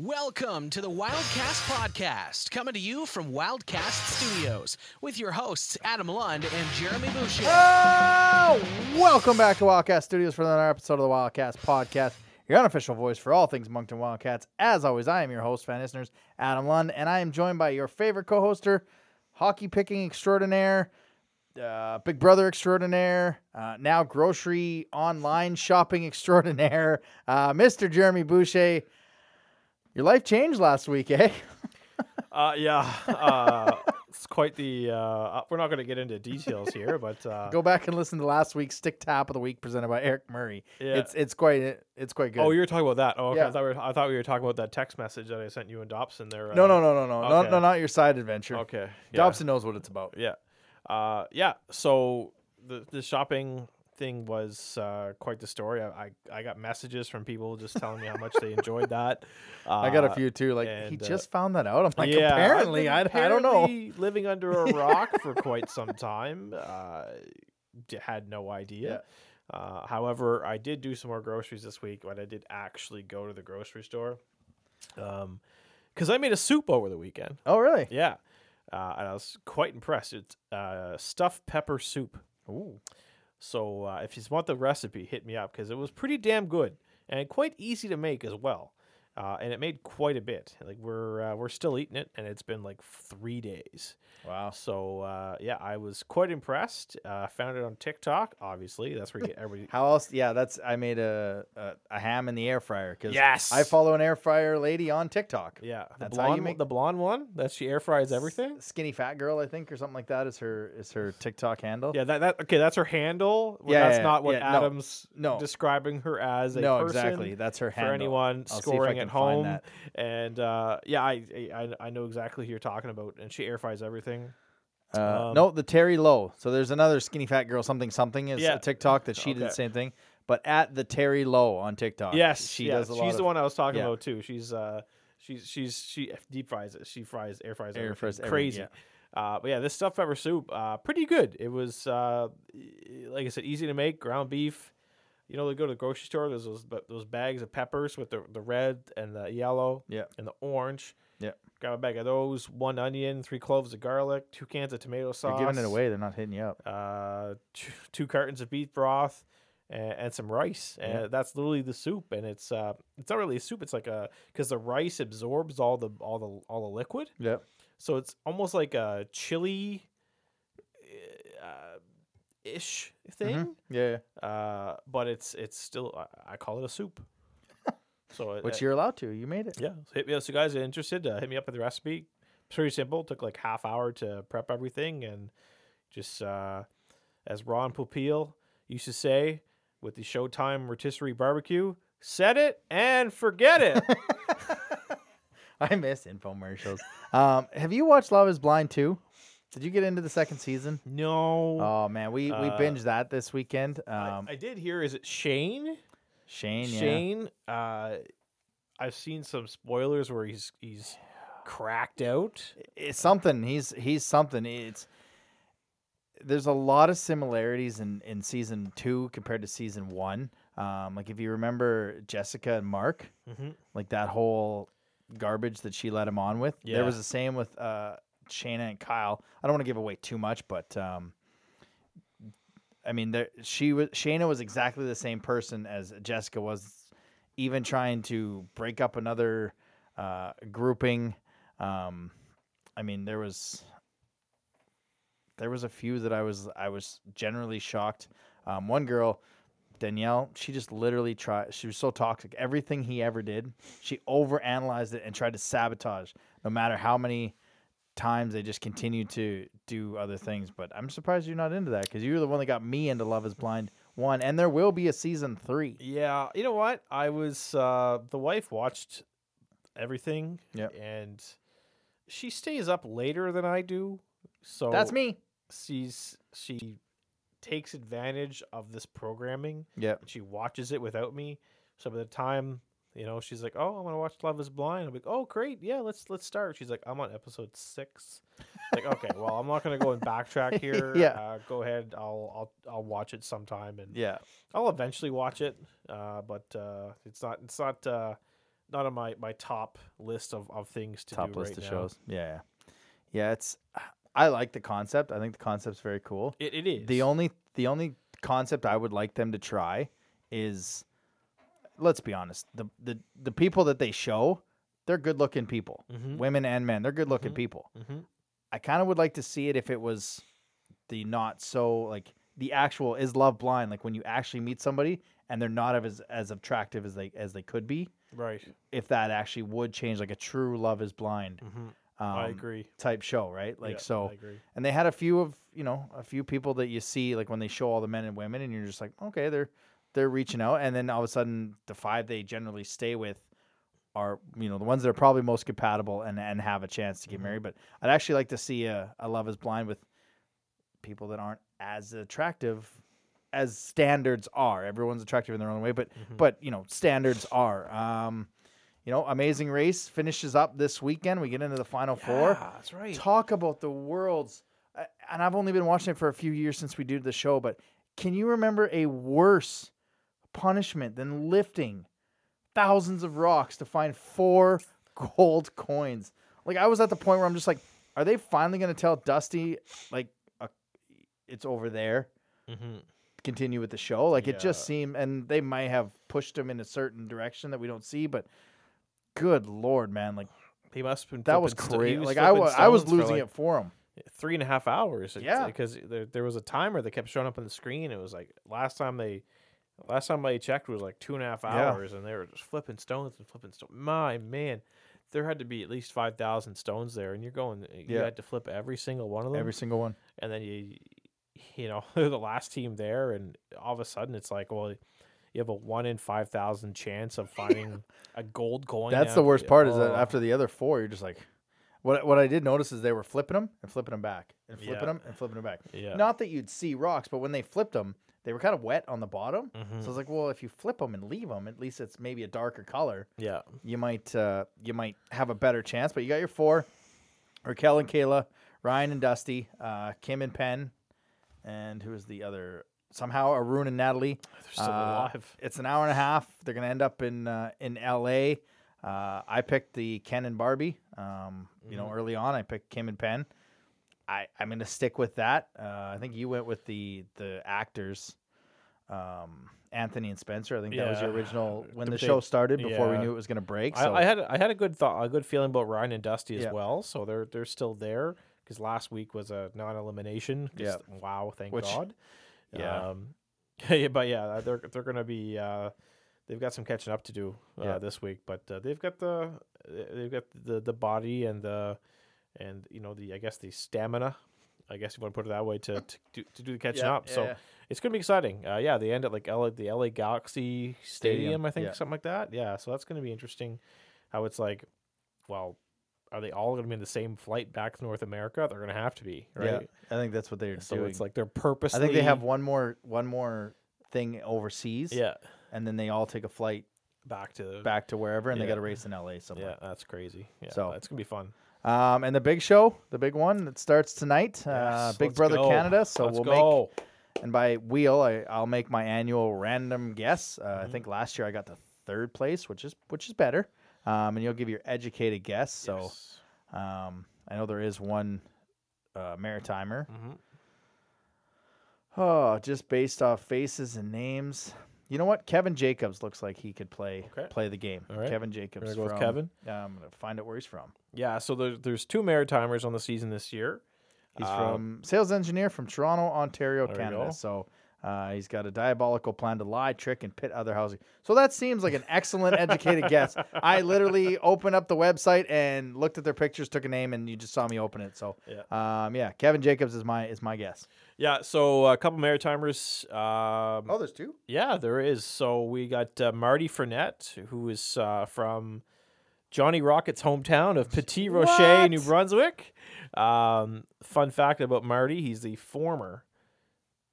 Welcome to the Wildcast Podcast, coming to you from Wildcast Studios with your hosts Adam Lund and Jeremy Boucher. Oh, welcome back to Wildcast Studios for another episode of the Wildcast Podcast, your unofficial voice for all things Moncton Wildcats. As always, I am your host, fan listeners, Adam Lund, and I am joined by your favorite co-hoster, hockey picking extraordinaire, uh, Big Brother extraordinaire, uh, now grocery online shopping extraordinaire, uh, Mr. Jeremy Boucher. Your life changed last week, eh? Uh, yeah, uh, it's quite the. Uh, we're not going to get into details here, but uh, Go back and listen to last week's Stick Tap of the Week presented by Eric Murray. Yeah. It's it's quite it's quite good. oh, you were talking about that. Oh, okay. Yeah. I thought we were, I thought we were talking about that text message that I sent you and Dobson there. no, uh, no, no, no, no, no, okay. no, not your side adventure. Okay, yeah. Dobson knows what it's about. Yeah, uh, yeah. So the the shopping thing was uh, quite the story. I, I I got messages from people just telling me how much they enjoyed that. Uh, I got a few too. Like he and, uh, just found that out. I'm like, yeah, apparently, I, I don't know. Living under a rock for quite some time, uh, had no idea. Uh, however, I did do some more groceries this week, when I did actually go to the grocery store. Um, because I made a soup over the weekend. Oh, really? Yeah, uh, and I was quite impressed. It's uh, stuffed pepper soup. Ooh. So uh, if you want the recipe, hit me up because it was pretty damn good and quite easy to make as well. Uh, and it made quite a bit. Like we're uh, we're still eating it, and it's been like three days. Wow. So uh, yeah, I was quite impressed. Uh, found it on TikTok. Obviously, that's where you get everybody. How else? Yeah, that's I made a a, a ham in the air fryer because Yes! I follow an air fryer lady on TikTok. yeah, the That's how you blonde, make- the blonde one. That she air fries everything. Skinny fat girl, I think, or something like that is her is her TikTok handle. Yeah, that, that okay. That's her handle. Well, Yeah, that's yeah, not what yeah, Adam's no. describing her as. A no, person. exactly. That's her for handle. anyone I'll see if I scoring can at home. And uh, yeah, I, I I know exactly who you're talking about. And she air fries everything. Uh, Um, no, the Terry Lowe. So there's another skinny fat girl something something is Yeah. a TikTok that she did the same thing, but at the Terry Lowe on TikTok. yes, she yeah, does a lot She's of the one I was talking yeah. about too. She's uh she's she's she deep fries it. She fries air fries Air fries crazy. Uh, but yeah, this stuffed pepper soup, uh, pretty good. It was, uh, like I said, easy to make. Ground beef. You know, they go to the grocery store. There's those those bags of peppers with the the red and the yellow. Yeah. And the orange. Yeah. Grab a bag of those. One onion, three cloves of garlic, two cans of tomato sauce. They're giving it away. They're not hitting you up. uh, two, two cartons of beef broth and, and some rice, and Yeah. that's literally the soup. And it's uh, it's not really a soup. It's like a because the rice absorbs all the all the all the liquid, Yep. so it's almost like a chili uh, ish thing. Yeah. Uh, but it's it's still I, I call it a soup. so it, Which it- you're allowed to. You made it. yeah, so hit me up. So guys are interested, uh, hit me up with the recipe. It's pretty simple. Took like half hour to prep everything, and just uh, as Ron Popeil used to say with the Showtime rotisserie barbecue, set it and forget it. I miss infomercials. um, have you watched Love Is Blind too? Did you get into the second season? no, Oh man, we we Uh, binged that this weekend. I, Um, I did hear. Is it Shayne? Shayne, yeah. Shayne. Uh, I've seen some spoilers where he's he's cracked out. it's something. He's he's something. It's there's a lot of similarities in in season two compared to season one. Um, like if you remember Jessica and Mark, Mm-hmm. like that whole garbage that she let him on with. There was the same with uh, Shaina and Kyle. I don't want to give away too much, but um, I mean, there she was. Shaina was exactly the same person as Jessica was, even trying to break up another uh, grouping. Um, I mean, there was there was a few that I was I was generally shocked. Um, one girl, Danielle, she just literally tried. She was so toxic. Everything he ever did, she overanalyzed it and tried to sabotage. No matter how many times they just continue to do other things. But I'm surprised you're not into that because you're the one that got me into Love Is Blind one, and there will be a season three. Yeah, you know what? I was uh the wife watched everything. Yep. And she stays up later than I do. So That's me. She's she takes advantage of this programming. Yeah, She watches it without me. So by the time you know, she's like, "Oh, I want to watch Love Is Blind." I'm like, "Oh, great, yeah, let's let's start." She's like, "I'm on episode six. like, okay, well, I'm not gonna go and backtrack here. Yeah. uh, go ahead. I'll I'll I'll watch it sometime, and Yeah. I'll eventually watch it. Uh, but uh, it's not it's not uh, not on my, my top list of, of things to top do list right of now. shows. Yeah, yeah, yeah. It's I like the concept. I think the concept's very cool. It, it is The only the only concept I would like them to try is let's be honest, the the, the people that they show, they're good looking people. Mhm. Women and men, they're good looking Mhm. people. Mhm. I kind of would like to see it if it was the not so like the actual is love blind, like when you actually meet somebody and they're not as as attractive as they as they could be. right. If that actually would change, like a true love is blind hmm um, I agree. type show, right? Like Yeah, so I agree. and they had a few of you know a few people that you see like when they show all the men and women and you're just like okay they're they're reaching out and then all of a sudden the five they generally stay with are you know the ones that are probably most compatible and and have a chance to get Mhm. married but i'd actually like to see a, a love is blind with people that aren't as attractive as standards are everyone's attractive in their own way but Mhm. but you know standards are um you know amazing race finishes up this weekend we get into the final four that's right. talk about the world's uh, and I've only been watching it for a few years since we did the show, but can you remember a worse punishment than lifting thousands of rocks to find four gold coins? Like I was at the point where I'm just like, are they finally going to tell Dusty like uh, it's over there? hmm Continue with the show. Like it just seemed, and they might have pushed him in a certain direction that we don't see, but good lord, man, like He must have been. that was crazy. was Like I was, I was stones for, losing like, it for him. three and a half hours. Yeah. because there, there was a timer that kept showing up on the screen. It was like last time they, last time I checked was like two and a half Yeah. hours, and they were just flipping stones and flipping stones. My man, there had to be at least five thousand stones there, and you're going. Eh, you Yeah. had to flip every single one of them, Every single one. and then you, you know, they're the last team there, and all of a sudden it's like, well. You have a one in five thousand chance of finding a gold coin. That's the worst part is that oh. after the other four, you're just like, what? What I did notice is they were flipping them and flipping them back and flipping Yeah. them and flipping them back. Yeah. Not that you'd see rocks, but when they flipped them, they were kind of wet on the bottom. Mhm. So I was like, well, if you flip them and leave them, at least it's maybe a darker color. Yeah. You might uh, you might have a better chance. But you got your four: Raquel and Cayla, Ryan and Dusty, uh, Kim and Penn, and who is the other? Somehow Arun and Natalie. They're still Uh, alive. It's an hour and a half. They're gonna end up in uh, in L.A. Uh, I picked the Ken and Barbie. Um, you know, early on, I picked Kim and Penn. I I'm gonna stick with that. Uh, I think you went with the the actors, um, Anthony and Spencer. I think that was your Yeah. original when They- the show started before we yeah. knew it was gonna break. I, So I had I had a good thought, a good feeling about Ryan and Dusty as Yeah. well. So they're they're still there because last week was a non-elimination. Yeah. Just, Wow, thank Which- God. yeah. Um, yeah, but yeah, they're they're gonna be. Uh, they've got some catching up to do uh, Yeah. this week, but uh, they've got the they've got the the body and the and you know the I guess the stamina. I guess you want to put it that way to to do, to do the catching Yeah, up. So yeah. it's gonna be exciting. Uh, yeah, they end at like LA, the LA Galaxy Stadium, Stadium, I think, yeah. something like that. Yeah, so that's gonna be interesting. How it's like, well, are they all gonna be in the same flight back to North America? They're gonna have to be, yeah, right? I think that's what they're saying. So doing. it's like they're purposely. I think they have one more one more thing overseas. Yeah, and then they all take a flight back to back to wherever, and they got to race in L.A. somewhere. Yeah, that's crazy. Yeah, So- so it's gonna be fun. Um, and the big show, the big one that starts tonight, uh, Yes, Big Brother go. Canada. So Let's we'll go. make, and by wheel, I, I'll make my annual random guess. Uh, Mm-hmm. I think last year I got the third place, which is which is better. Um, and you'll give your educated guess. So Yes. um, I know there is one uh, Maritimer. Mhm. Oh, just based off faces and names. You know what? Kevin Jacobs looks like he could play Okay. play the game. Right. Kevin Jacobs. From- Kevin? Yeah, I'm gonna find out where he's from. Yeah, so there's there's two Maritimers on the season this year. He's Um, from sales engineer from Toronto, Ontario, Canada. So uh, he's got a diabolical plan to lie, trick, and pit other housing. So that seems like an excellent educated guess. I literally opened up the website and looked at their pictures, took a name, and you just saw me open it. So Yeah. um, yeah, Kevin Jacobs is my is my guess. Yeah, so a couple Maritimers. Um, oh, there's two. Yeah, there is. So we got uh, Marty Frenette, who is uh, from Johnny Rocket's hometown of Petit Rocher, New Brunswick. Um, fun fact about Marty: he's the former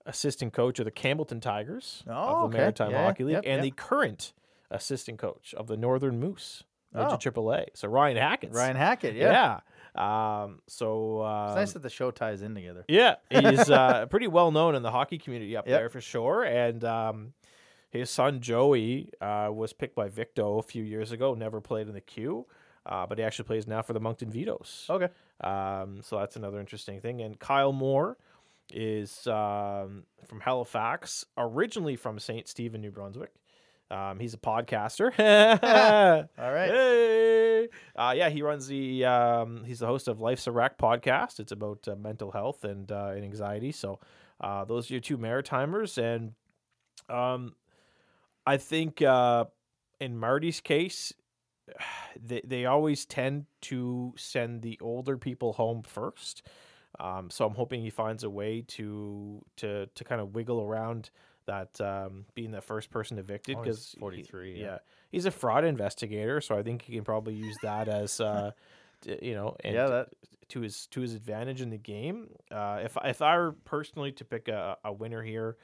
assistant coach of the Campbellton Tigers Oh, of the okay. Maritime Yeah, Hockey League, yep, and yep. the current assistant coach of the Northern Moose, Oh. Midget AAA. So Ryan Hackett. Ryan Hackett. Yeah, Yeah. Um, so uh, it's nice that the show ties in together. yeah, he's uh, pretty well known in the hockey community up Yep. there for sure, and um, his son Joey uh, was picked by Victo a few years ago. Never played in the queue, uh, but he actually plays now for the Moncton Vitoes. Okay. Um, so that's another interesting thing. And Kyle Moore is um, from Halifax, originally from St. Stephen, New Brunswick. Um, he's a podcaster. All right. Hey. Uh, yeah, he runs the. Um, he's the host of Life's a Wreck podcast. It's about uh, mental health and uh, and anxiety. So uh, those are your two Maritimers, and um, I think uh, in Marty's case, they they always tend to send the older people home first. Um, so I'm hoping he finds a way to to to kind of wiggle around that um, being the first person evicted Oh, he's because 43, yeah. yeah. he's a fraud investigator, so I think he can probably use that as uh, you know, and Yeah, that- to his to his advantage in the game. Uh, if if I were personally to pick a, a winner here,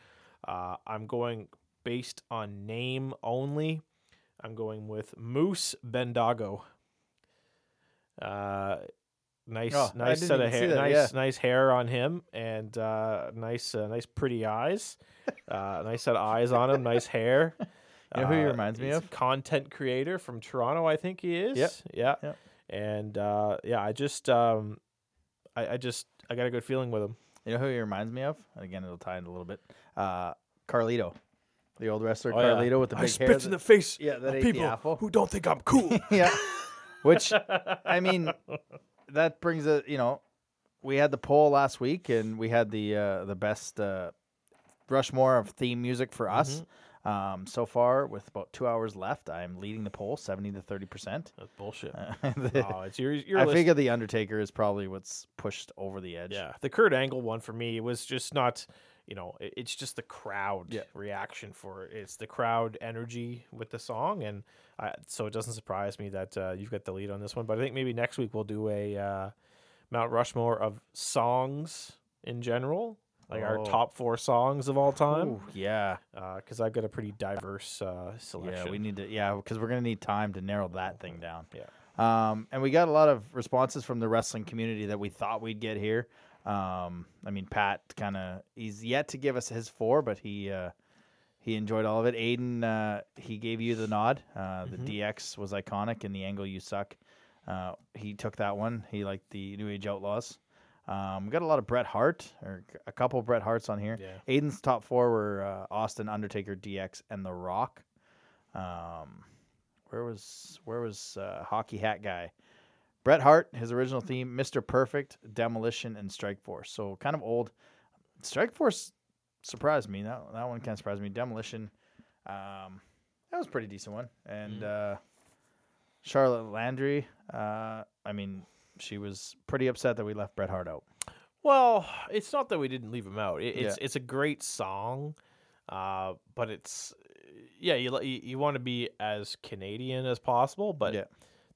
uh, I'm going based on name only. I'm going with Moose Bendago. Uh, nice, Oh, nice set of hair, that, nice, yeah. nice hair on him, and uh, nice, uh, nice, pretty eyes. Uh, nice set of eyes on him, nice hair. You know who he Uh, reminds me of? Content creator from Toronto, I think he is. Yep. Yeah. Yep. And uh, yeah, I just, um, I, I just, I got a good feeling with him. You know who he reminds me of? Again, it'll tie in a little bit. Uh, Carlito, the old wrestler Oh, yeah. Carlito with the I big spit hair. in the face Yeah, that of the people who don't think I'm cool. yeah. Which I mean, that brings a you know, we had the poll last week and we had the uh, the best uh, Rushmore of theme music for us. Mm-hmm. Um, so far, with about two hours left, I'm leading the poll, seventy to thirty percent. That's bullshit. I oh, it's your, your list. figure the Undertaker is probably what's pushed over the edge. Yeah, the Kurt Angle one for me was just not, you know, it- it's just the crowd Yeah. reaction for it. It's the crowd energy with the song, and I, so it doesn't surprise me that uh, you've got the lead on this one. But I think maybe next week we'll do a uh, Mount Rushmore of songs in general, like our Oh. top four songs of all time, Ooh, yeah, because I've got a pretty diverse uh, selection. yeah. We need to yeah because we're gonna need time to narrow that thing down. Yeah. Um, and we got a lot of responses from the wrestling community that we thought we'd get here. Um, I mean, Pat kind of he's yet to give us his four, but he uh, he enjoyed all of it. Aiden, uh, he gave you the nod. Uh, the DX was iconic, and the angle you suck. Uh, he took that one. He liked the New Age Outlaws. Um, we got a lot of Bret Hart, or a couple Bret Harts on here. Yeah. Aiden's top four were uh, Austin, Undertaker, DX, and The Rock. Um, where was where was uh, Hockey Hat Guy? Bret Hart, his original theme, Mr. Perfect, Demolition, and Strike Force. So kind of old. Strike Force surprised me. That that one kind of surprised me. Demolition, um, that was a pretty decent one. And uh, Charlotte Landry, uh, I mean, she was pretty upset that we left Bret Hart out. Well, it's not that we didn't leave him out. It, it's Yeah. it's a great song, uh, but it's yeah you you, you want to be as Canadian as possible. But Yeah.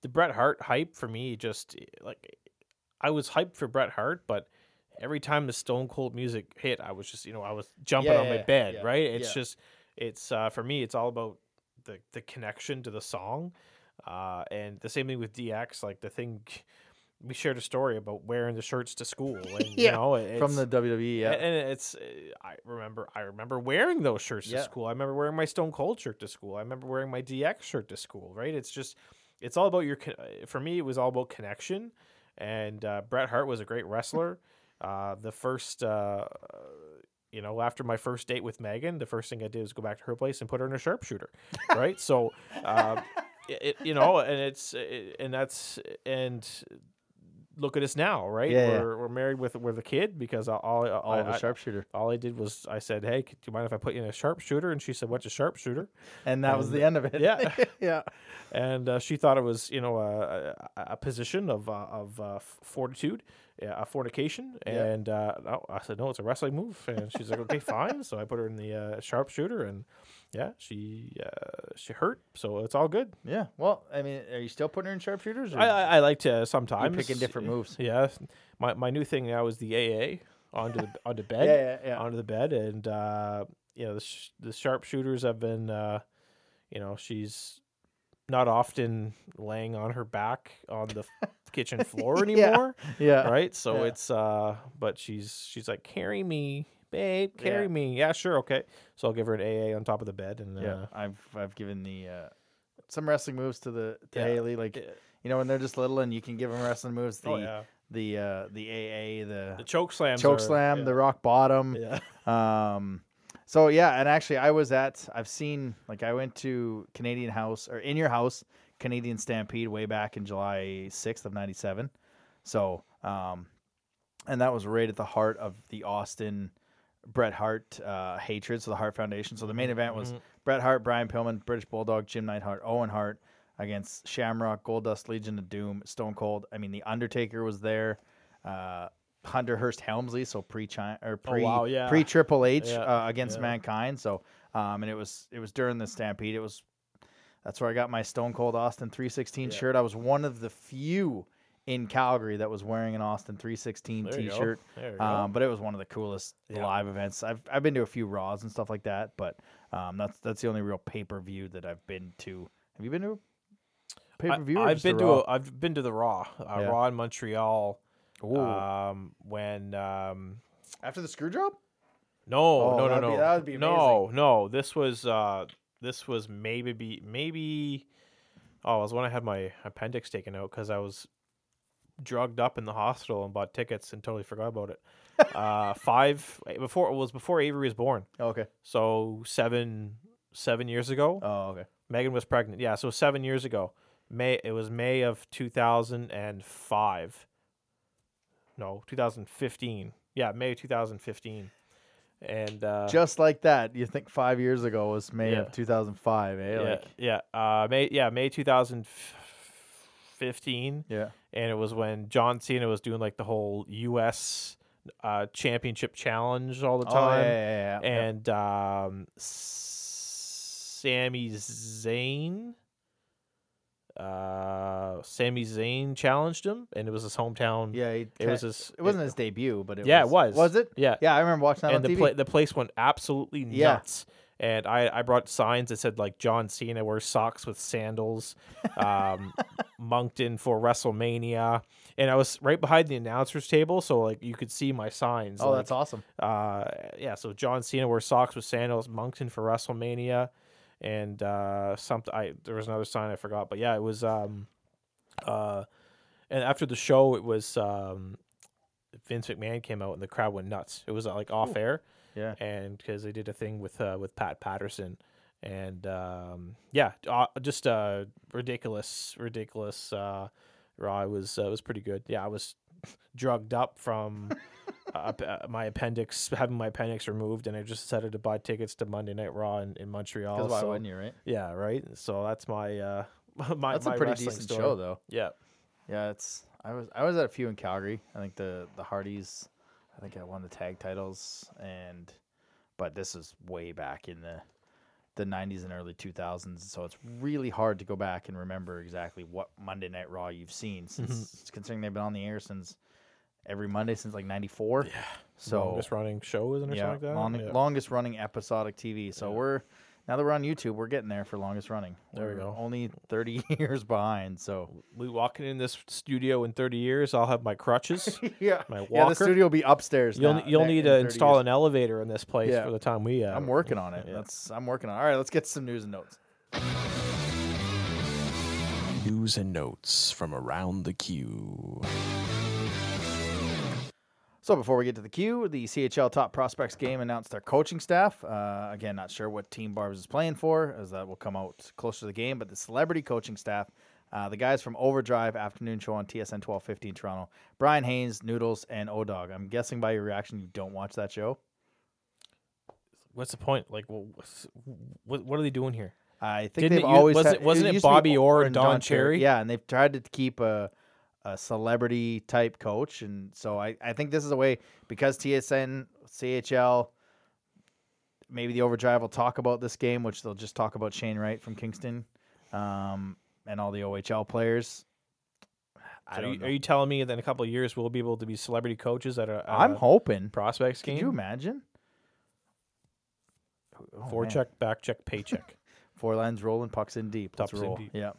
The Bret Hart hype for me just like I was hyped for Bret Hart, but every time the Stone Cold music hit, I was just you know I was jumping Yeah, on my bed. yeah, Right? It's yeah. just it's uh, for me. It's all about the the connection to the song, uh, and the same thing with DX. Like the thing. We shared a story about wearing the shirts to school, and you know, From the WWE, yeah. and it's uh, I remember I remember wearing those shirts to school. I remember wearing my Stone Cold shirt to school. I remember wearing my DX shirt to school. Right? It's just it's all about your. uh, For me, it was all about connection. And uh, Bret Hart was a great wrestler. Uh, the first, uh, you know, after my first date with Megan, the first thing I did was go back to her place and put her in a sharpshooter. Right? so, uh, it- you know, and it's it, and that's and look at us now, right? Yeah, yeah. we're, we're married with with a kid because all all, All I, of a I- sharpshooter. all I did was I said, "Hey, do you mind if I put you in a sharpshooter?" And she said, "What's a sharpshooter?" And that was the end of it. Yeah. yeah. and uh, she thought it was, you know, a, a, a position of uh, of uh, fortitude, a fornication. Yeah. And uh, I said, "No, it's a wrestling move." And she's like, "Okay, fine." So I put her in the uh, sharpshooter, and yeah, she uh, she hurt, so it's all good. Yeah. Well, I mean, are you still putting her in sharpshooters? Or I, I, I like to sometimes picking different moves. Yeah, my my new thing now is the AA onto the onto bed. yeah, yeah, yeah. onto the bed, and uh, you know the sh- the sharpshooters have been, uh, you know, she's not often laying on her back on the kitchen floor Yeah. anymore, yeah. right? So Yeah. it's uh, but she's she's like carry me, babe, carry Yeah. me. Yeah, sure, okay. So I'll give her an AA on top of the bed, and Yeah, uh, I've I've given the uh, some wrestling moves to the to Yeah. Haley, like you know when they're just little and you can give them wrestling moves. The oh yeah, the uh, the AA, the the choke slams, choke are- slam, yeah. the rock bottom. yeah. Um, so yeah, and actually, I was at. I've seen like I went to Canadian House or in your house Canadian Stampede way back in July sixth of '97. So, um, and that was right at the heart of the Austin Bret Hart uh, hatred. So the Hart Foundation. So the main event was Mhm. Bret Hart, Brian Pillman, British Bulldog, Jim Neidhart, Owen Hart against Shamrock, Goldust, Legion of Doom, Stone Cold. I mean, the Undertaker was there. Uh, Hunter Hearst Helmsley, so pre or pre Oh, wow, yeah. pre Triple H Yeah, uh, against yeah. Mankind. So, um, and it was it was during the Stampede. It was that's where I got my Stone Cold Austin 316 Yeah. shirt. I was one of the few in Calgary that was wearing an Austin 316 There. T-shirt. There you go. Um, but it was one of the coolest Yeah. live events. I've I've been to a few Raws and stuff like that, but um, that's that's the only real pay per view that I've been to. Have you been to a pay per view? I, have been to a, I've been to the Raw, uh, Yeah. Raw in Montreal. Ooh. Um, when um, after the screw job. no, Oh, no, no, that'd no, be- that would be no, no. This was uh, this was maybe be maybe. Oh, it was when I had my appendix taken out because I was drugged up in the hospital and bought tickets and totally forgot about it. uh, five before it was before Avery was born, Oh, okay. so seven seven years ago. Oh, okay. Megan was pregnant. Yeah, so seven years ago. May it was May of two thousand and five. No, two thousand fifteen. Yeah, May two thousand fifteen. And uh Just like that, you think five years ago was May Yeah. of 2005, eh? yeah, Like, yeah. Uh May yeah, May two thousand fifteen. yeah. And it was when John Cena was doing like the whole US uh championship challenge all the Oh, time. yeah, yeah, yeah, yeah. and um, Sami Zayn. Uh, Sami Zayn challenged him, and it was his hometown. yeah, he it was his. It wasn't his debut, but it yeah, was. it was. Was it? Yeah, Yeah, I remember watching that and on the TV. pla- the place went absolutely nuts. Yeah. And I I brought signs that said like John Cena wears socks with sandals, um, Moncton for WrestleMania, and I was right behind the announcers table, so like you could see my signs. oh, like, that's awesome. uh yeah so john cena wears socks with sandals moncton for wrestlemania and uh something i there was another sign i forgot but yeah it was um uh and after the show it was um vince mcmahon came out and the crowd went nuts it was uh, like off air Yeah. and because they did a thing with uh with pat patterson and um yeah uh, just uh ridiculous ridiculous uh raw it was uh, it was pretty good yeah i was drugged up from uh, uh, my appendix having my appendix removed and i just decided to buy tickets to monday night raw in, in montreal Because why so- wouldn't you, right? yeah right so that's my uh my, That's my a pretty decent story. show, though. yeah Yeah, it's. I was I was at a few in Calgary. I think the the Hardys. I think I won the tag titles, and but this is way back in the the 90s and early 2000s so it's really hard to go back and remember exactly what monday night raw you've seen mm-hmm. since considering they've been on the air since every monday since like 94 yeah. So longest running show isn't it yeah, something like that? long, yeah. longest running episodic tv so Yeah. we're now that we're on youtube we're getting there for longest running There we We're go. only 30 years behind so we walking in this studio in 30 years i'll have my crutches yeah my walker. yeah the studio will be upstairs you'll now, you'll ne- need in to 30 install years. an elevator in this place Yeah. for the time we uh, i'm working on it yeah. that's i'm working on it all right let's get some news and notes News and notes from around the queue. So before we get to the queue, the CHL Top Prospects game announced their coaching staff. Uh, again, not sure what team Barb's is playing for, as that will come out closer to the game. But the celebrity coaching staff, uh, the guys from Overdrive Afternoon Show on TSN 1250 in Toronto, Bryan Hayes, Noodles, and O Dog. I'm guessing by your reaction, you don't watch that show. what's the point like wh- what, what are they doing here I think Didn't they've it always wasn't- had- wasn't it used to be Bobby Orr and and Don Cherry? Yeah, and they've tried to keep a a celebrity type coach, and so I, I think this is a way because TSN CHL maybe the overdrive will talk about this game, which they'll just talk about Shane Wright from Kingston, um, and all the OHL players. I are, you, are you telling me that in a couple of years we'll be able to be celebrity coaches at a, at I'm a hoping. prospects game you imagine? Oh, man. forecheck back check paycheck Four lines rolling, pucks in deep. Let's roll. deep. Yeah.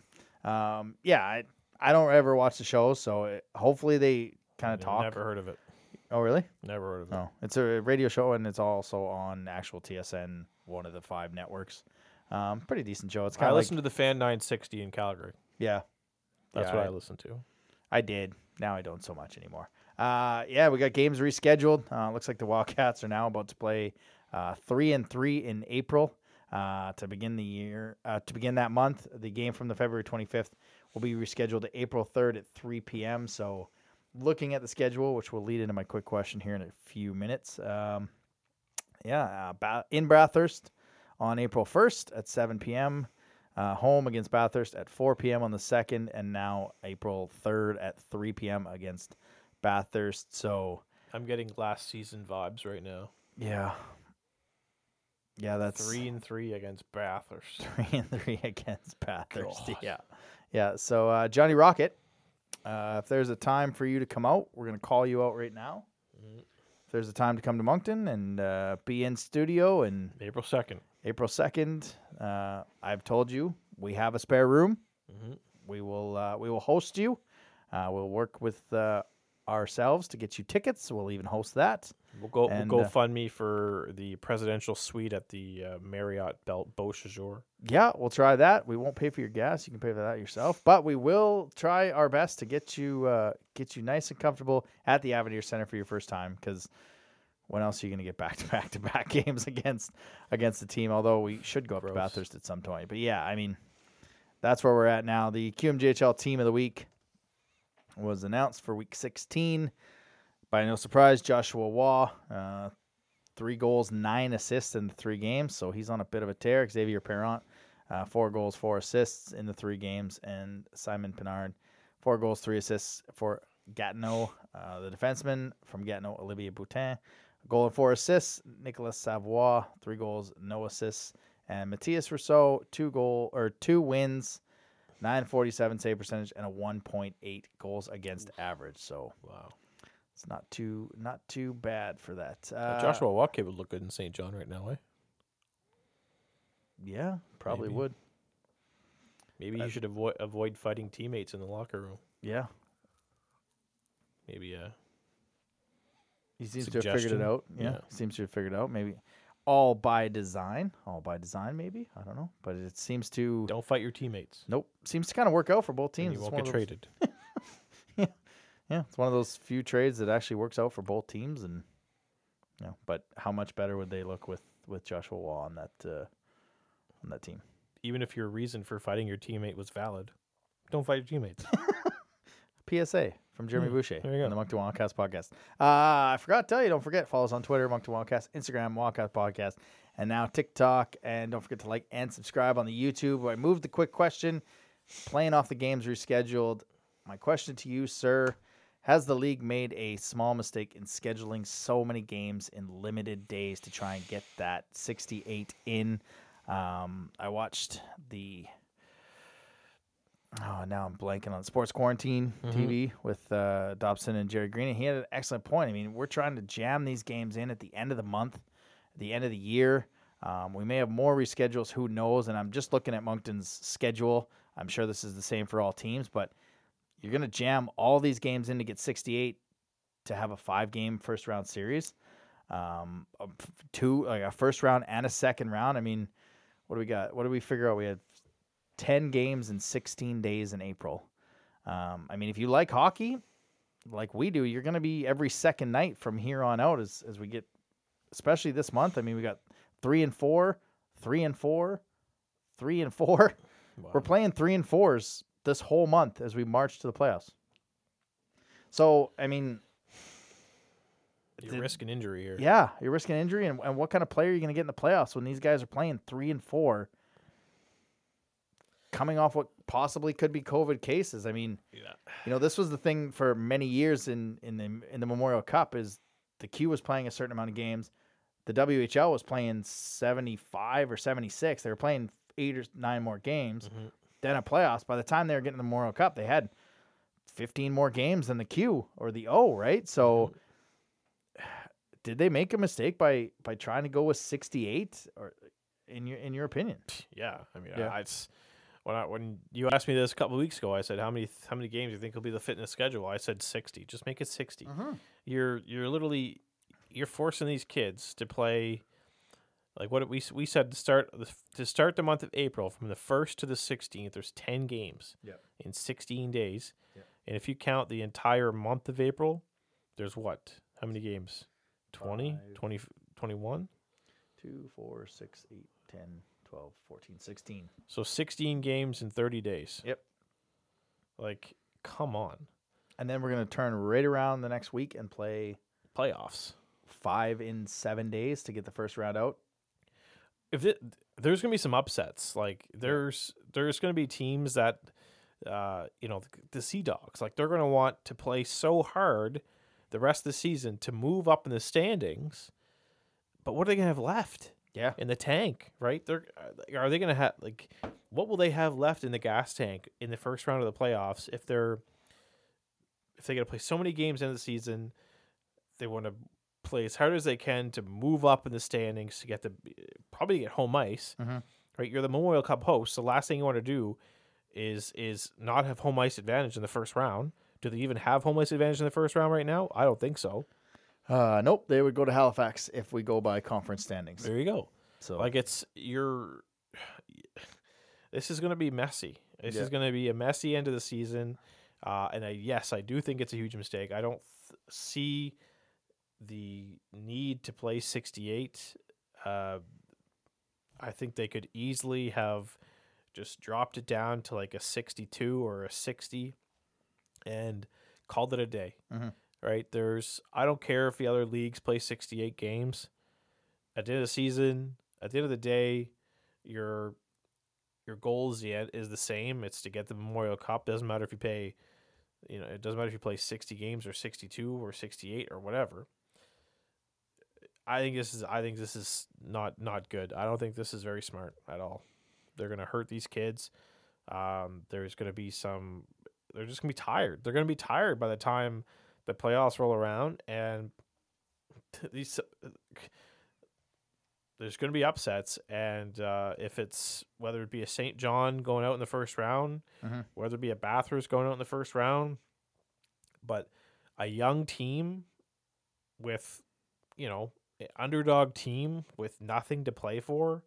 Um, yeah, I, I don't ever watch the show, so it, hopefully they kind of talk. never heard of it Oh, really? Never heard of it. No, it's a radio show and it's also on actual TSN, one of the five networks. Um, pretty decent show. It's I kind of like listened to the Fan 960 in Calgary. yeah, That's Yeah, what I- I listened to. I did. Now I don't so much anymore. Uh, yeah, we got games rescheduled. Uh, looks like the Wildcats are now about to play uh, three and three in April uh, to begin the year. Uh, to begin that month, the game from the February 25th will be rescheduled to April 3rd at 3 p.m. So, looking at the schedule, which will lead into my quick question here in a few minutes. Um, yeah, uh, in Bathurst on April 1st at 7 p.m. Uh, home against Bathurst at 4 p.m. on the 2nd, and now April 3rd at 3 p.m. against Bathurst. So, I'm getting last season vibes right now. yeah. Yeah, that's Three and three against Bathurst. three and three against Bathurst. God. Yeah. Yeah. So, uh, Johnny Rocket, uh, if there's a time for you to come out, we're going to call you out right now. Mhm. If there's a time to come to Moncton and uh, be in studio and April 2nd. April 2nd, uh, I've told you we have a spare room. Mm-hmm. We will uh, we will host you. Uh, we'll work with uh, ourselves to get you tickets. We'll even host that. We'll go. And, we'll uh, fund me for the presidential suite at the uh, Marriott Belt Beausejour. Yeah, we'll try that. We won't pay for your gas. You can pay for that yourself. But we will try our best to get you uh, get you nice and comfortable at the Avenir Center for your first time. Because when else are you going to get back to back to back games against against the team? Although we should go up to Gross. Bathurst at some point. But yeah, I mean, that's where we're at now. The QMJHL Team of the Week was announced for Week 16. By no surprise, Joshua Roy, uh, three goals, nine assists in the three games. So he's on a bit of a tear. Xavier Parent, uh, four goals, four assists in the three games. And Simon Pinard, four goals, three assists for Gatineau. Uh, the defenseman from Gatineau, Olivier Boutin, goal and four assists. Nicolas Savoie, three goals, no assists. And Mathis Rousseau, two goal or two wins, 947 save percentage, and a 1.8 goals against average. So Wow. It's not too not too bad for that. Uh, Joshua Walker would look good in St. John right now, eh? yeah, probably Maybe. would. Maybe you should avoid avoid fighting teammates in the locker room. Yeah, Maybe uh he seems to have figured it out. Yeah, Yeah. he seems to have figured it out. Maybe all by design. All by design, maybe. I don't know, but it seems to. don't fight your teammates. Nope, seems to kind of work out for both And teams. you won't get traded. Yeah, it's one of those few trades that actually works out for both teams, and you know, but how much better would they look with with Joshua Roy on that uh, on that team? Even if your reason for fighting your teammate was valid, don't fight your teammates. PSA from Jeremy Hmm, Boucher there you on go. the to Wildcast podcast. Uh, I forgot to tell you, don't forget, follow us on Twitter, Moncton Wildcast, Instagram, Wildcast Podcast, and now TikTok. And don't forget to like and subscribe on the YouTube. I moved the quick question, playing off the games rescheduled. My question to you, sir, has the league made a small mistake in scheduling so many games in limited days to try and get that 68 in? Um, I watched the Oh, now I'm blanking on Sports Quarantine Mhm. TV with uh, Dobson and Jerry Green, and he had an excellent point. I mean, we're trying to jam these games in at the end of the month, at the end of the year. Um, we may have more reschedules. Who knows? And I'm just looking at Moncton's schedule. I'm sure this is the same for all teams, but you're going to jam all these games in to get 68 to have a five game first round series. Um, two like a first round and a second round. I mean, what do we got? What do we figure out? We had 10 games in 16 days in April. Um, I mean, if you like hockey, like we do, you're going to be every second night from here on out as, as we get, especially this month. I mean, we got three and four, three and four, three and four. We're playing three and fours this whole month as we march to the playoffs. So, I mean, You're did- risking injury here. yeah, you're risking injury. And, and what kind of player are you going to get in the playoffs when these guys are playing three and four, coming off what possibly could be COVID cases? I mean, Yeah. you know, this was the thing for many years in in the in the Memorial Cup is the Q was playing a certain amount of games, the WHL was playing seventy five or seventy six. They were playing eight or nine more games. Mhm. Then a playoffs. By the time they were getting the Memorial Cup, they had fifteen more games than the Q or the O, right? So. Mm-hmm. Did they make a mistake by by trying to go with 68 or in your in your opinion? Yeah, I mean, Yeah. I, it's when I when you asked me this a couple of weeks ago, I said how many how many games do you think will be the fitness schedule? I said sixty. Just make it 60 mm-hmm. You're you're literally you're forcing these kids to play like what we we said to start the- to start the month of April from the first to the sixteenth. There's ten games Yep. in sixteen days, Yep. and if you count the entire month of April, there's what? How many games? 20, Five. 20 21? Two, four, six, eight, 10, 12, 14, 16. So 16 games in 30 days. Yep. Like, come on. And then we're going to turn right around the next week and play Playoffs. five in seven days to get the first round out. If it, there's going to be some upsets, like there's there's going to be teams that uh, you know, the, the Sea Dogs, like they're going to want to play so hard the rest of the season to move up in the standings. But what are they going to have left? Yeah. in the tank, right? They're uh, are they going to have like what will they have left in the gas tank in the first round of the playoffs if they're if they got to play so many games in the season, they want to play as hard as they can to move up in the standings to get the probably get home ice, Mhm. right? You're the Memorial Cup host. The last thing you want to do is is not have home ice advantage in the first round. Do they even have home ice advantage in the first round right now? I don't think so. Uh, nope. They would go to Halifax if we go by conference standings. There you go. So Like it's you're. This is going to be messy. This Yeah. is going to be a messy end of the season, uh, and I, yes, I do think it's a huge mistake. I don't th- see the need to play 68. Uh, I think they could easily have just dropped it down to like a 62 or a 60 and called it a day. Mhm. Right? There's I don't care if the other leagues play 68 games. At the end of the season, at the end of the day, your your goal is the end, is the same. It's to get the Memorial Cup. Doesn't matter if you pay you know, it doesn't matter if you play 60 games or 62 or 68 or whatever. I think this is I think this is not not good. I don't think this is very smart at all. They're going to hurt these kids. Um, there's going to be some they're just going to be tired. They're going to be tired by the time the playoffs roll around and these there's going to be upsets and uh, if it's whether it be a St. John going out in the first round, Mhm. whether it be a Bathurst going out in the first round, but a young team with you know underdog team with nothing to play for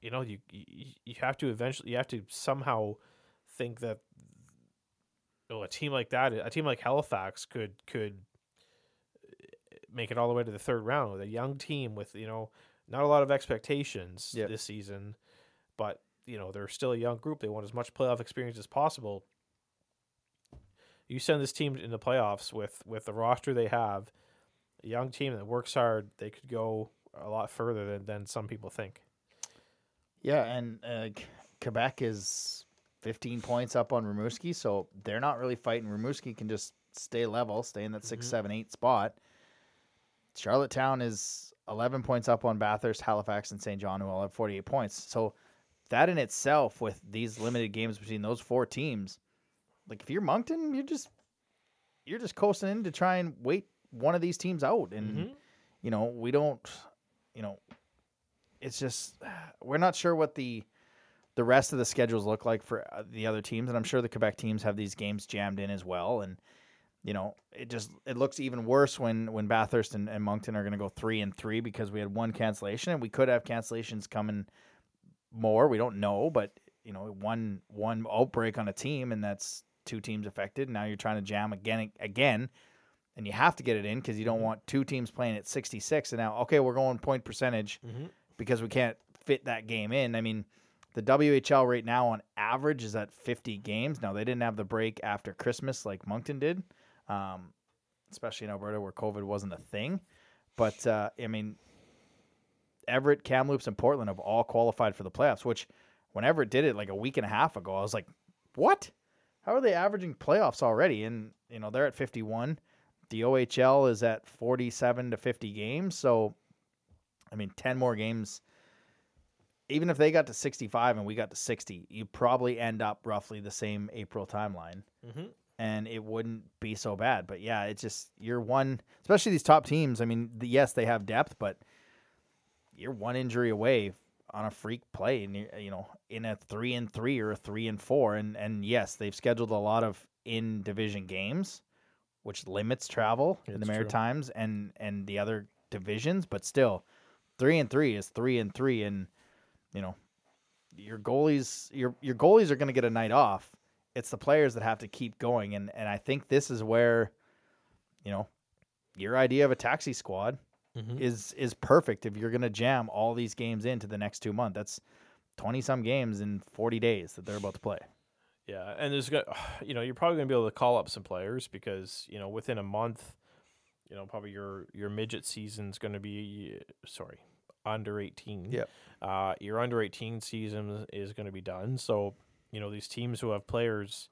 you know you you, you have to eventually you have to somehow think that oh, a team like that a team like Halifax could could eh, make it all the way to the third round with a young team with you know not a lot of expectations Yep. this season but you know they're still a young group they want as much playoff experience as possible you send this team in the playoffs with with the roster they have a young team that works hard they could go a lot further than, than some people think Yeah, and uh, Quebec is 15 points up on Rimouski, so they're not really fighting. Rimouski can just stay level, stay in that six, Mhm. seven, eight spot. Charlottetown is 11 points up on Bathurst, Halifax, and St. John, who all have 48 points. So that in itself, with these limited games between those four teams, like if you're Moncton, you're just you're just coasting in to try and wait one of these teams out, and Mhm. you know we don't, you know, it's just we're not sure what the the rest of the schedules look like for uh, the other teams, and I'm sure the Quebec teams have these games jammed in as well. And you know, it just it looks even worse when when Bathurst and, and Moncton are going to go three and three because we had one cancellation, and we could have cancellations coming more. We don't know, but you know, one one outbreak on a team, and that's two teams affected. Now you're trying to jam again again. And you have to get it in because you don't want two teams playing at 66. And now, okay, we're going point percentage Mhm. because we can't fit that game in. I mean, the WHL right now on average is at 50 games. Now they didn't have the break after Christmas like Moncton did, um, especially in Alberta where COVID wasn't a thing. But uh, I mean, Everett, Kamloops, and Portland have all qualified for the playoffs. Which, when Everett did it like a week and a half ago, I was like, "What? How are they averaging playoffs already?" And you know they're at 51. The OHL is at 47 to 50 games. So, I mean, 10 more games even if they got to 65 and we got to 60, you probably end up roughly the same April timeline Mhm. and it wouldn't be so bad. But yeah, it's just you're one, especially these top teams. I mean, the, yes, they have depth, but you're one injury away on a freak play, and you know, in a three and three or a three and four, and and yes, they've scheduled a lot of in division games, which limits travel in the It's true. Maritimes and and the other divisions, but still, three and three is three and three, and you know, your goalies your your goalies are going to get a night off. It's the players that have to keep going, and and I think this is where, you know, your idea of a taxi squad Mhm. is is perfect if you're going to jam all these games into the next two months. That's twenty some games in forty days that they're about to play. Yeah, and there's going you know you're probably going to be able to call up some players because you know within a month, you know probably your your midget season's going to be sorry under 18. Yep. Uh, your under 18 season is going to be done. So you know these teams who have players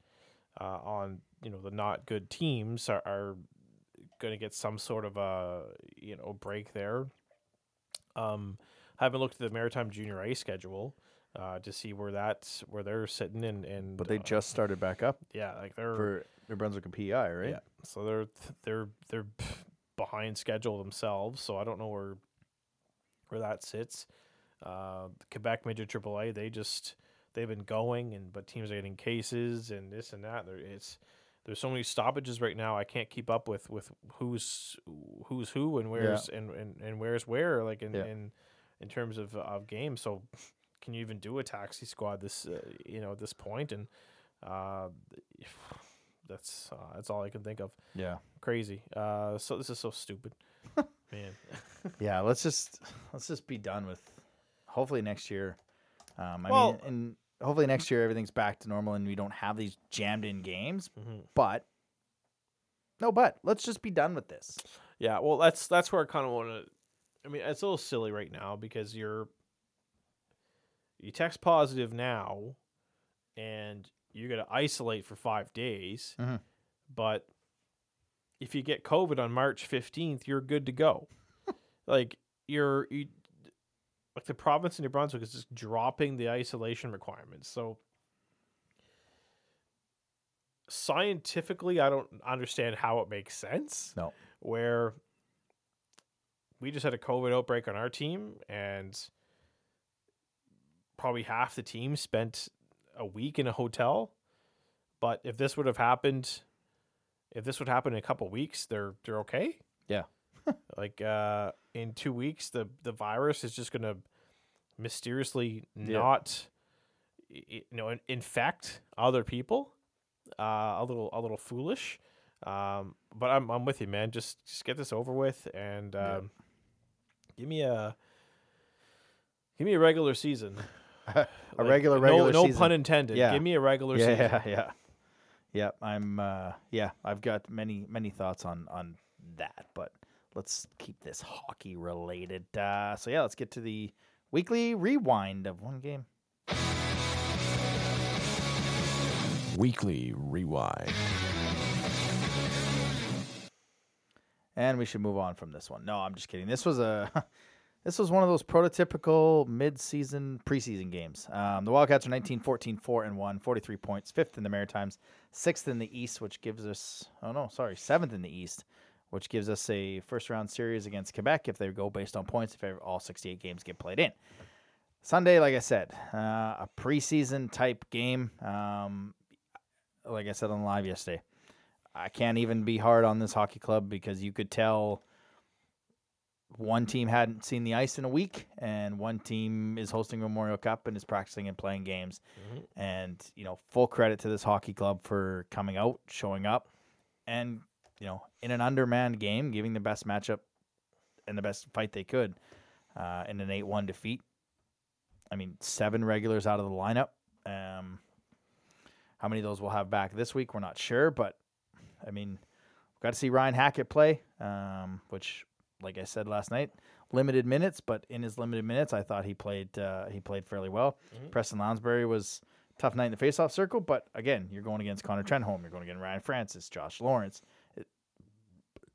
uh, on you know the not good teams are, are going to get some sort of a you know break there. Um, I haven't looked at the Maritime Junior A schedule. Uh, to see where that's where they're sitting and and But they uh, just started back up yeah, like they're for New Brunswick and PEI, right? yeah. So they're they're they're behind schedule themselves. So I don't know where where that sits. Uh, Quebec Midget AAA, they just they've been going, and but teams are getting cases and this and that. There, it's there's so many stoppages right now. I can't keep up with with who's who's who and where's and, and, and where's where. Like in Yeah. in in terms of of games. So can you even do a taxi squad this uh, you know at this point and uh, that's uh, that's all I can think of. Yeah. Crazy. Uh, so this is so stupid, man. Yeah, let's just let's just be done with. Hopefully next year. Um, I Well- mean, and hopefully next year everything's back to normal and we don't have these jammed in games. Mhm. But no, but let's just be done with this. Yeah, well, that's that's where I kind of want to. I mean, it's a little silly right now because you're you test positive now, and you're gonna isolate for five days. Mhm. But if you get COVID on March fifteenth, you're good to go. like you're you, like the province of New Brunswick is just dropping the isolation requirements. So scientifically, I don't understand how it makes sense No. where we just had a COVID outbreak on our team, and probably half the team spent a week in a hotel. But if this would have happened, if this would happen in a couple weeks, they're they're okay. Yeah. like uh, in two weeks, the the virus is just gonna mysteriously Yeah. not, you know, infect other people. Uh, a little a little foolish. Um, but I'm I'm with you, man. Just just get this over with and um, Yeah. give me a give me a regular season. a Like, regular no, regular no season. pun intended. Yeah. Give me a regular yeah, season. yeah, yeah, yeah. I'm uh, yeah. I've got many many thoughts on on that, but let's keep this hockey related. Uh, so yeah, let's get to the weekly rewind of one game. Weekly Rewind. And we should move on from this one. No, I'm just kidding. This was a this was one of those prototypical mid-season preseason games. Um, the Wildcats are 19 14 4 and 1, 43 points, fifth in the Maritimes, sixth in the East, which gives us oh no, sorry, seventh in the East, which gives us a first round series against Quebec if they go based on points if all 68 games get played in. Sunday, like I said, uh, a preseason type game. Um, like I said on live yesterday, I can't even be hard on this hockey club because you could tell one team hadn't seen the ice in a week, and one team is hosting Memorial Cup and is practicing and playing games. Mhm. And you know, full credit to this hockey club for coming out, showing up, and you know, in an undermanned game, giving the best matchup and the best fight they could uh, in an eight-one defeat. I mean, seven regulars out of the lineup. Um, how many of those we'll have back this week, we're not sure, but I mean, we've got to see Ryan Hackett play, um, which, like I said last night, limited minutes, but in his limited minutes, I thought he played uh, he played fairly well. Mhm. Preston Lounsbury was tough night in the faceoff circle, but again, you're going against Connor Trenholm, you're going against Ryan Francis, Josh Lawrence. It,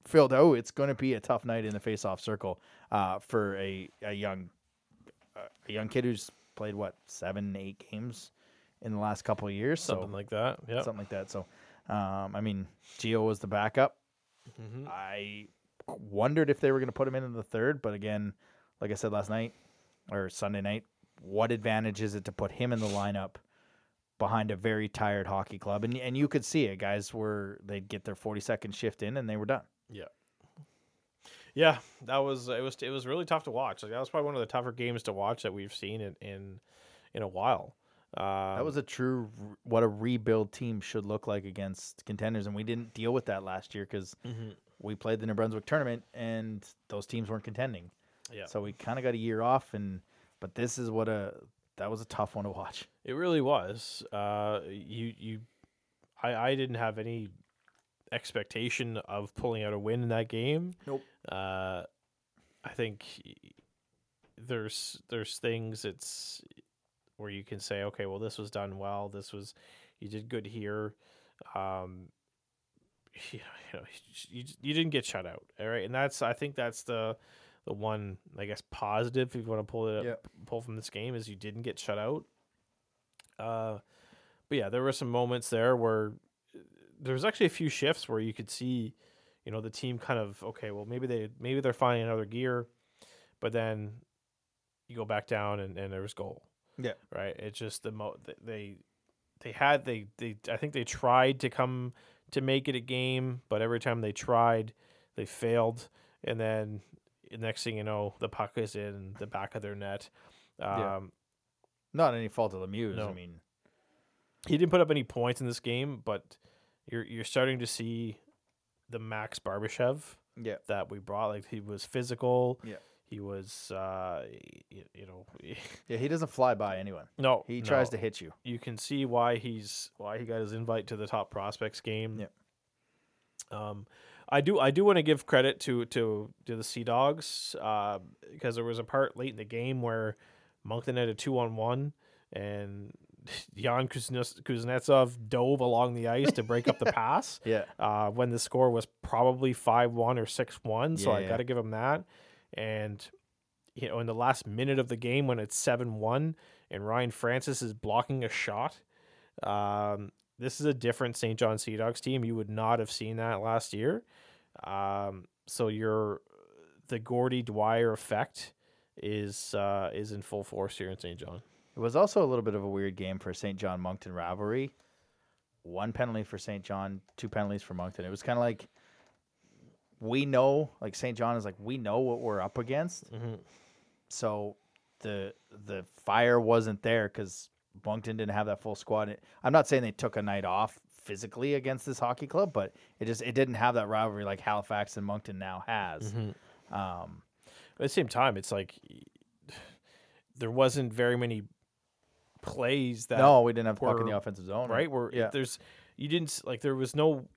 filled out, it's going to be a tough night in the faceoff circle uh, for a, a young a young kid who's played what seven eight games in the last couple of years, Something so like that. Yeah. something like that. So, um, I mean, Gio was the backup. hmm I wondered if they were going to put him in in the third, but again, like I said last night or Sunday night, what advantage is it to put him in the lineup behind a very tired hockey club? And and you could see it. Guys were they'd get their forty second shift in and they were done. Yeah, Yeah, that was it was it was really tough to watch. Like that was probably one of the tougher games to watch that we've seen in in, in a while. Um, That was a true what a rebuild team should look like against contenders, and we didn't deal with that last year because mhm. We played the New Brunswick tournament and those teams weren't contending. yeah. So we kind of got a year off, and but this is what a that was a tough one to watch. It really was. Uh, you you, I I didn't have any expectation of pulling out a win in that game. Nope. Uh, I think there's there's things it's where you can say, okay, well, this was done well. This was you did good here. Um, you know, you, you didn't get shut out, all right, and that's I think that's the the one I guess positive if you want to pull it up, Yep. pull from this game is you didn't get shut out. Uh, but yeah, there were some moments there where there was actually a few shifts where you could see, you know, the team kind of okay, well maybe they maybe they're finding another gear, but then you go back down and, and there was goal. Yeah. Right. It's just the mo they they had they they I think they tried to come to make it a game, but every time they tried, they failed, and then next thing you know, the puck is in the back of their net. Um, Yeah. Not any fault of Lemieux. No. I mean, he didn't put up any points in this game, but you're you're starting to see the Max Barbashev yeah, that we brought. Like he was physical. Yeah. He was, uh, you, you know, yeah. He doesn't fly by anyone. no. He tries no. to hit you. You can see why he's why he got his invite to the top prospects game. Yep. Um, I do I do want to give credit to to to the Sea Dogs uh, because there was a part late in the game where Moncton had a two on one and Yan Kuznetsov dove along the ice to break up the pass Yeah, uh, when the score was probably five one or six one. So Yeah, I yeah. got to give him that. And you know, in the last minute of the game when it's seven one and Ryan Francis is blocking a shot, um, this is a different St. John Sea Dogs team. You would not have seen that last year. Um, so your the Gordie Dwyer effect is uh, is in full force here in St. John. it was also a little bit of a weird game for St. John Moncton rivalry. One penalty for St. John, two penalties for Moncton. It was kind of like we know, like St. John is like we know what we're up against. Mm-hmm. so the the fire wasn't there because Moncton didn't have that full squad. It- I'm not saying they took a night off physically against this hockey club, but it just it didn't have that rivalry like Halifax and Moncton now has. Mm-hmm. Um, At the same time, it's like there wasn't very many plays that no, we didn't have the puck in the offensive zone, right where Yeah. there's you didn't like there was no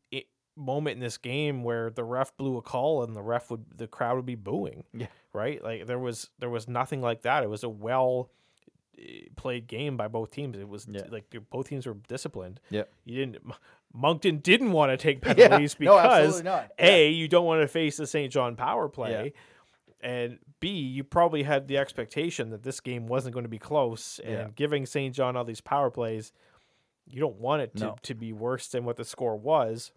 moment in this game where the ref blew a call and the ref would the crowd would be booing Yeah. right like there was there was nothing like that it was a well eh, played game by both teams it was Yeah. like both teams were disciplined Yeah. you didn't moncton didn't want to take penalties No, because absolutely not. Yeah. a you don't want to face the st john power play and B, you probably had the expectation that this game wasn't going to be close, and Yeah. giving St. John all these power plays, you don't want it to, No. to be worse than what the score was.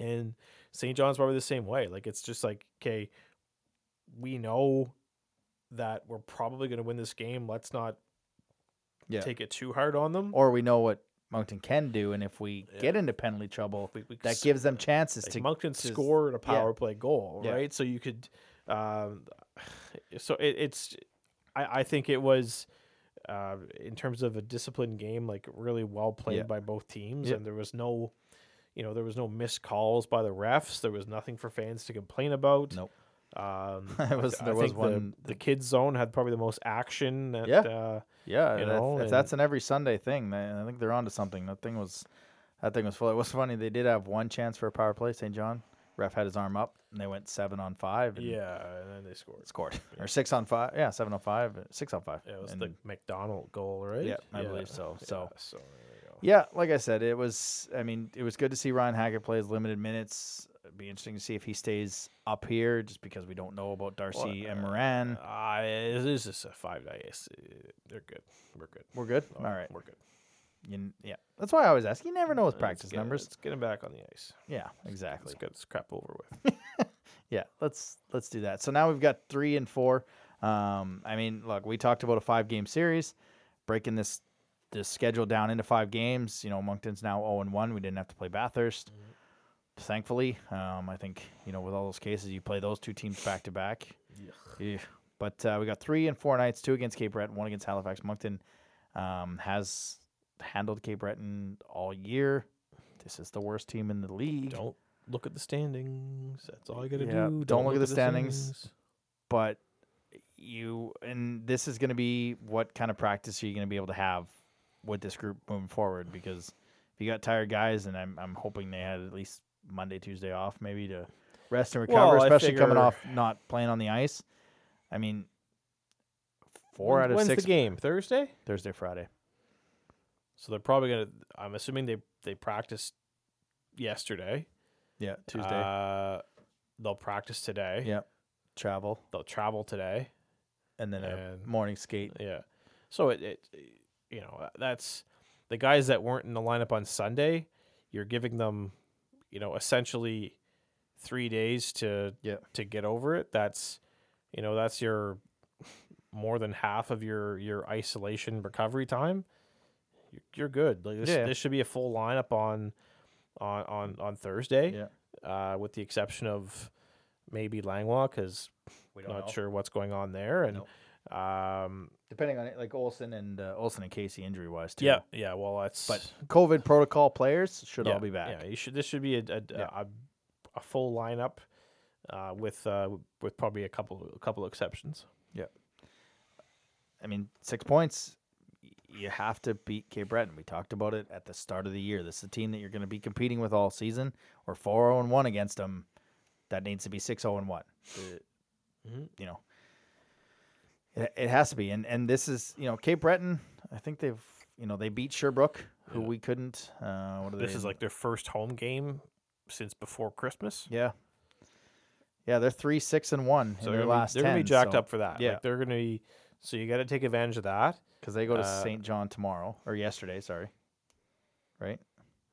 And St. John's probably the same way. Like it's just like, okay, we know that we're probably going to win this game. Let's not Yeah. take it too hard on them. or we know what Moncton can do, and if we Yeah. get into penalty trouble, We- we that gives them chances like to. Moncton to- scored a power play goal, Yeah. right? So you could, um, so it, it's, I, I think it was, uh, in terms of a disciplined game, like really well played Yeah. by both teams, Yeah. and there was no, you know, there was no missed calls by the refs. There was nothing for fans to complain about. Nope. Um, was- I there was think one- The, the kids zone had probably the most action. At, Yeah. Uh, Yeah, you if- know, if and- that's an every Sunday thing, then I think they're onto something. That thing was, that thing was full. It was funny. They did have one chance for a power play. St. John ref had his arm up, and they went seven on five. And yeah, and then they scored. scored or six on five. Yeah, seven on five, six on five. Yeah, it was And- the McDonald goal, right? Yeah, I believe so. So- yeah, so there you go. Yeah, like I said, it was. I mean, it was good to see Ryan Hackett play his limited minutes. It'd be interesting to see if he stays up here, just because we don't know about Darcy and Moran. Uh, it is just a five days. They're good. We're good. We're good. All right. we're good. You, yeah, that's why I always ask. You never know with Let's practice get- numbers. Let's get him back on the ice. Yeah, exactly. Let's get this crap over with. Yeah, let's let's do that. So now we've got three and four. Um, I mean, look, we talked about a five game series, breaking this this schedule down into five games. You know, Moncton's now zero and one. We didn't have to play Bathurst, thankfully. Um, I think you know with all those cases, you play those two teams back to back. But uh, we got three and four nights: two against Cape Breton, one against Halifax. Moncton um, has handled Cape Breton all year. This is the worst team in the league. Don't look at the standings. That's all you got to Yeah, do. don't look at the standings. but you and this is going to be what kind of practice are you going to be able to have with this group moving forward because if you got tired guys and I'm I'm hoping they had at least Monday Tuesday off maybe to rest and recover Well, especially coming off not playing on the ice. I mean 4 When- out of when's 6 the game? Thursday. Thursday Friday. So they're probably gonna. I'm assuming they they practiced yesterday. Yeah, Tuesday. Uh, they'll practice today. yeah. Travel They'll travel today. and then a morning skate. Yeah. So it, it you know that's the guys that weren't in the lineup on Sunday. You're giving them, you know, essentially three days to Yeah. to get over it. That's you know that's your more than half of your your isolation recovery time. You're, you're good. Like this, Yeah. this should be a full lineup on on on on Thursday. Yeah. Uh, with the exception of maybe Langlois because We not sure what's going on there and. Um, Depending on it, like Olson and uh, Olson and Casey injury wise too. Yeah, yeah. Well, that's But COVID protocol players should yeah, all be back. Yeah, you should. This should be a a, Yeah. a, a full lineup, uh, with uh, with probably a couple a couple exceptions. Yeah. I mean, six points. You have to beat Cape Breton. We talked about it at the start of the year. This is a team that you're going to be competing with all season. Or four zero and one against them. That needs to be six zero and one. Mhm. You know, it, it has to be. And and this is you know Cape Breton. I think they've you know they beat Sherbrooke, who Yeah. we couldn't. Uh, what are This they is like their first home game since before Christmas. yeah. Yeah, they're three, six, and one So in they're their gonna, last be, they're gonna be jacked so- up for that. yeah. like, they're gonna be. So you got to take advantage of that. because they go to Uh, St. John tomorrow or yesterday. Sorry, right?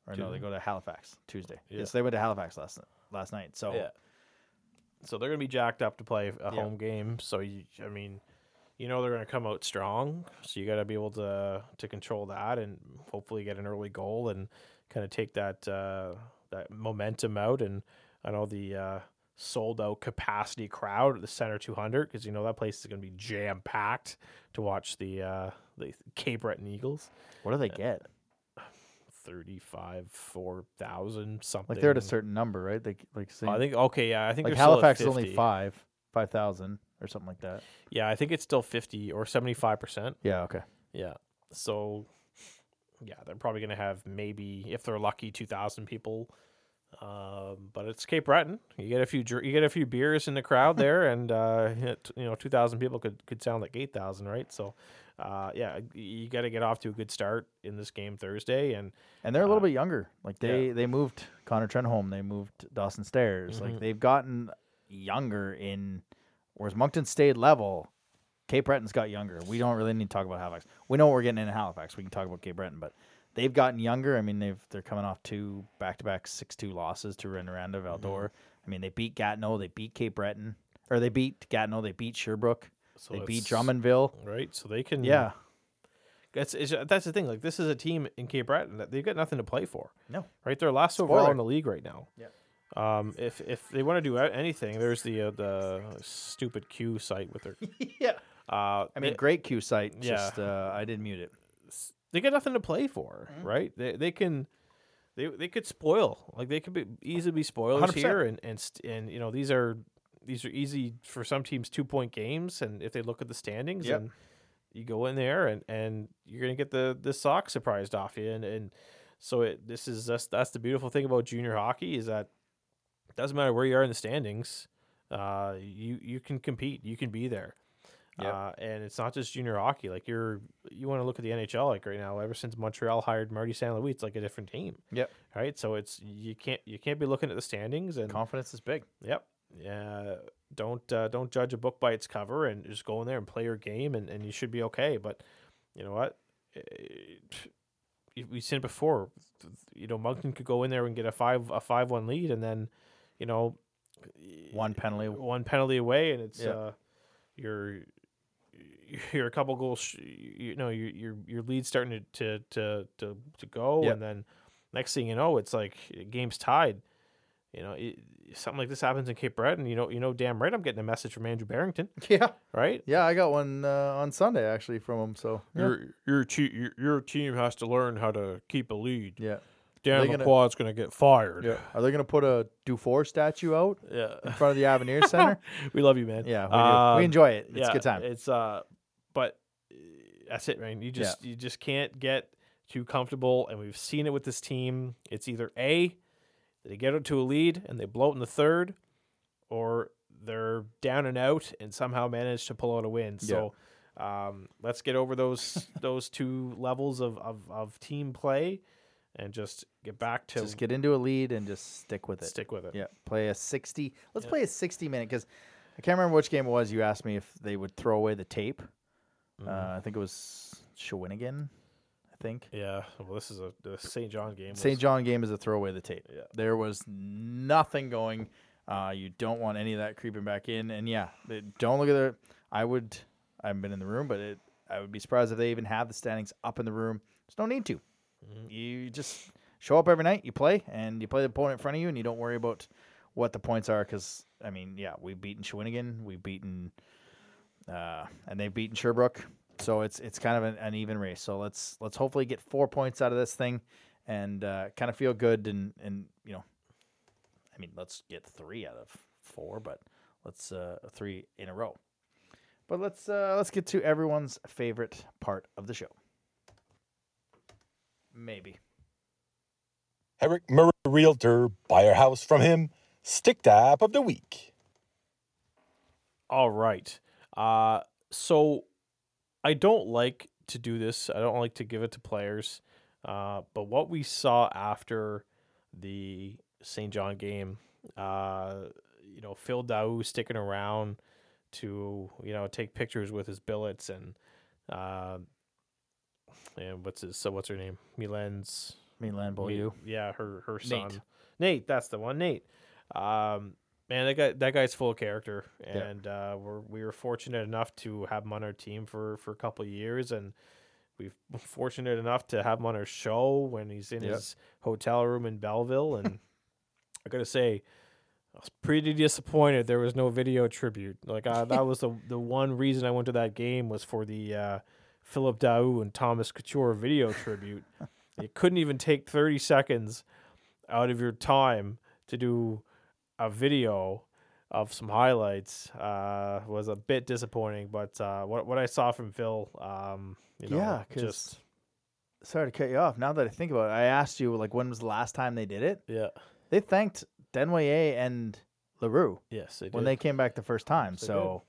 Or no, they they? go to Halifax Tuesday. Yeah. Yes, they went to Halifax last last night. So Yeah. So they're gonna be jacked up to play a Yeah. home game. So you, I mean, you know they're gonna come out strong. So you got to be able to to control that and hopefully get an early goal and kind of take that uh, that momentum out. And I know the uh, sold out capacity crowd at the Center 200 because you know that place is gonna be jam packed to watch the uh, the Cape Breton Eagles. what do they get? 35 4000 something Like they're at a certain number, right? They like I think okay yeah I think like they're still at Halifax is only five, five thousand or something like that. Yeah, I think it's still 50 or 75%. Yeah. Okay. Yeah. So, yeah, they're probably going to have maybe, if they're lucky, 2,000 people. Um, but it's Cape Breton. You get a few, you get a few beers in the crowd there, and uh, you know, 2,000 people could could sound like 8,000, right? So, uh, yeah, you got to get off to a good start in this game Thursday, and And they're a little Uh, bit younger. Like they they moved Connor Trenholm. They moved Dawson Stairs. Mhm. Like they've gotten younger in, whereas Moncton stayed level. Cape Breton's got younger. We don't really need to talk about Halifax. We know what we're getting in Halifax. We can talk about Cape Breton, but they've gotten younger. I mean, they've they're coming off two back to back six two losses to Rouyn-Noranda Val-d'Or. Mm-hmm. I mean, they beat Gatineau, they beat Cape Breton, or they beat Gatineau, they beat Sherbrooke, so they beat Drummondville. right? So they can, Yeah, That's that's the thing. Like this is a team in Cape Breton that they've got nothing to play for. No. right? They're last overall Spoiler. in the league right now. Yeah. Um, if if they want to do anything, there's the uh, the stupid Q site with their. yeah. Uh, I mean, they, great Q site. Yeah. Just uh, I didn't mute it. they got nothing to play for, Mm-hmm. right? They they can. They, they could spoil like they could be easily be spoilers 100%. here and and st- and you know these are these are easy for some teams two point games and if they look at the standings Yep. and you go in there and and you're gonna get the the sock surprised off you and and so it this is just that's the beautiful thing about junior hockey is that it doesn't matter where you are in the standings uh you you can compete you can be there Yep. uh, and it's not just junior hockey like you're you want to look at the NHL like right now ever since Montreal hired Marty St. Louis it's like a different team Yep. right so it's you can't you can't be looking at the standings and Confidence is big. Yep. Yeah. Don't uh, don't judge a book by its cover and just go in there and play your game and, and you should be okay. But you know what? Eh, We've seen it before. You know, Moncton could go in there and get a five a five one lead and then, you know, One penalty. one penalty away and it's Yeah. uh, you're you're a couple goals, you, know, your your your lead's starting to to to to, to go, Yep. and then next thing you know, it's like game's tied. You know, it, something like this happens in Cape Breton. You know, you know, damn right, I'm getting a message from Andrew Barrington, Yeah, right? yeah. I got one uh, on Sunday actually from him. So yeah, Your your, te- your your team has to learn how to keep a lead. yeah. Dan They gonna- McQuad's gonna get fired. yeah. Are they gonna put a Dufour statue out yeah. in front of the Avenir Center? we love you, man. Yeah, we, do. Um, we enjoy it. It's a good time. It's uh, but uh, that's it, man. You just you just can't get too comfortable, and we've seen it with this team. It's either a they get it to a lead and they blow it in the third, or they're down and out and somehow manage to pull out a win. So. Um, let's get over those those two levels of, of, of team play, and just get back to just get into a lead and just stick with it. stick with it. Yeah, play a sixty. Let's Yeah. play a sixty minute because I can't remember which game it was. You asked me if they would throw away the tape. Mhm. Uh, I think it was Shawinigan. I think yeah. Well, this is a the St. John game. was- St. John game is a throw away the tape. Yeah. There was nothing going. Uh, you don't want any of that creeping back in. And yeah, don't look at the. I would. I haven't been in the room, but it. I would be surprised if they even have the standings up in the room. There's no need to. You just show up every night, you play, and you play the opponent in front of you, and you don't worry about what the points are. Because I mean, yeah, we've beaten Shawinigan, we've beaten, uh, and they've beaten Sherbrooke. So it's it's kind of an, an even race. So let's let's hopefully get four points out of this thing, and uh, kind of feel good and and you know, I mean, let's get three out of four, but let's uh, three in a row. But let's uh, let's get to everyone's favorite part of the show. Maybe. Eric Murray Realtor, buy our house from him. Stick tap of the week. All right. Uh, so I don't like to do this. I don't like to give it to players. Uh, but what we saw after the St. John game, uh, you know, Phil Daou sticking around to, you know, take pictures with his billets and, uh, and what's his, so what's her name? Milen's Milan Beaulieu. Yeah, her her son. Nate, that's the one. Nate. Um, man, that guy that guy's full of character, Yeah. and uh, we're we were fortunate enough to have him on our team for for a couple of years, and we've been fortunate enough to have him on our show when he's in his hotel room in Belleville, and I gotta say. I was pretty disappointed there was no video tribute. Like uh, that was the the one reason I went to that game was for the uh, Philip Daou and Thomas Couture video tribute. you couldn't even take 30 seconds out of your time to do a video of some highlights uh, was a bit disappointing. But uh, what what I saw from Phil, um, you know, Yeah, just Sorry to cut you off. Now that I think about it, I asked you like when was the last time they did it? yeah, They thanked Denwaye and Larue yes, they when they came back the first time. Yes, so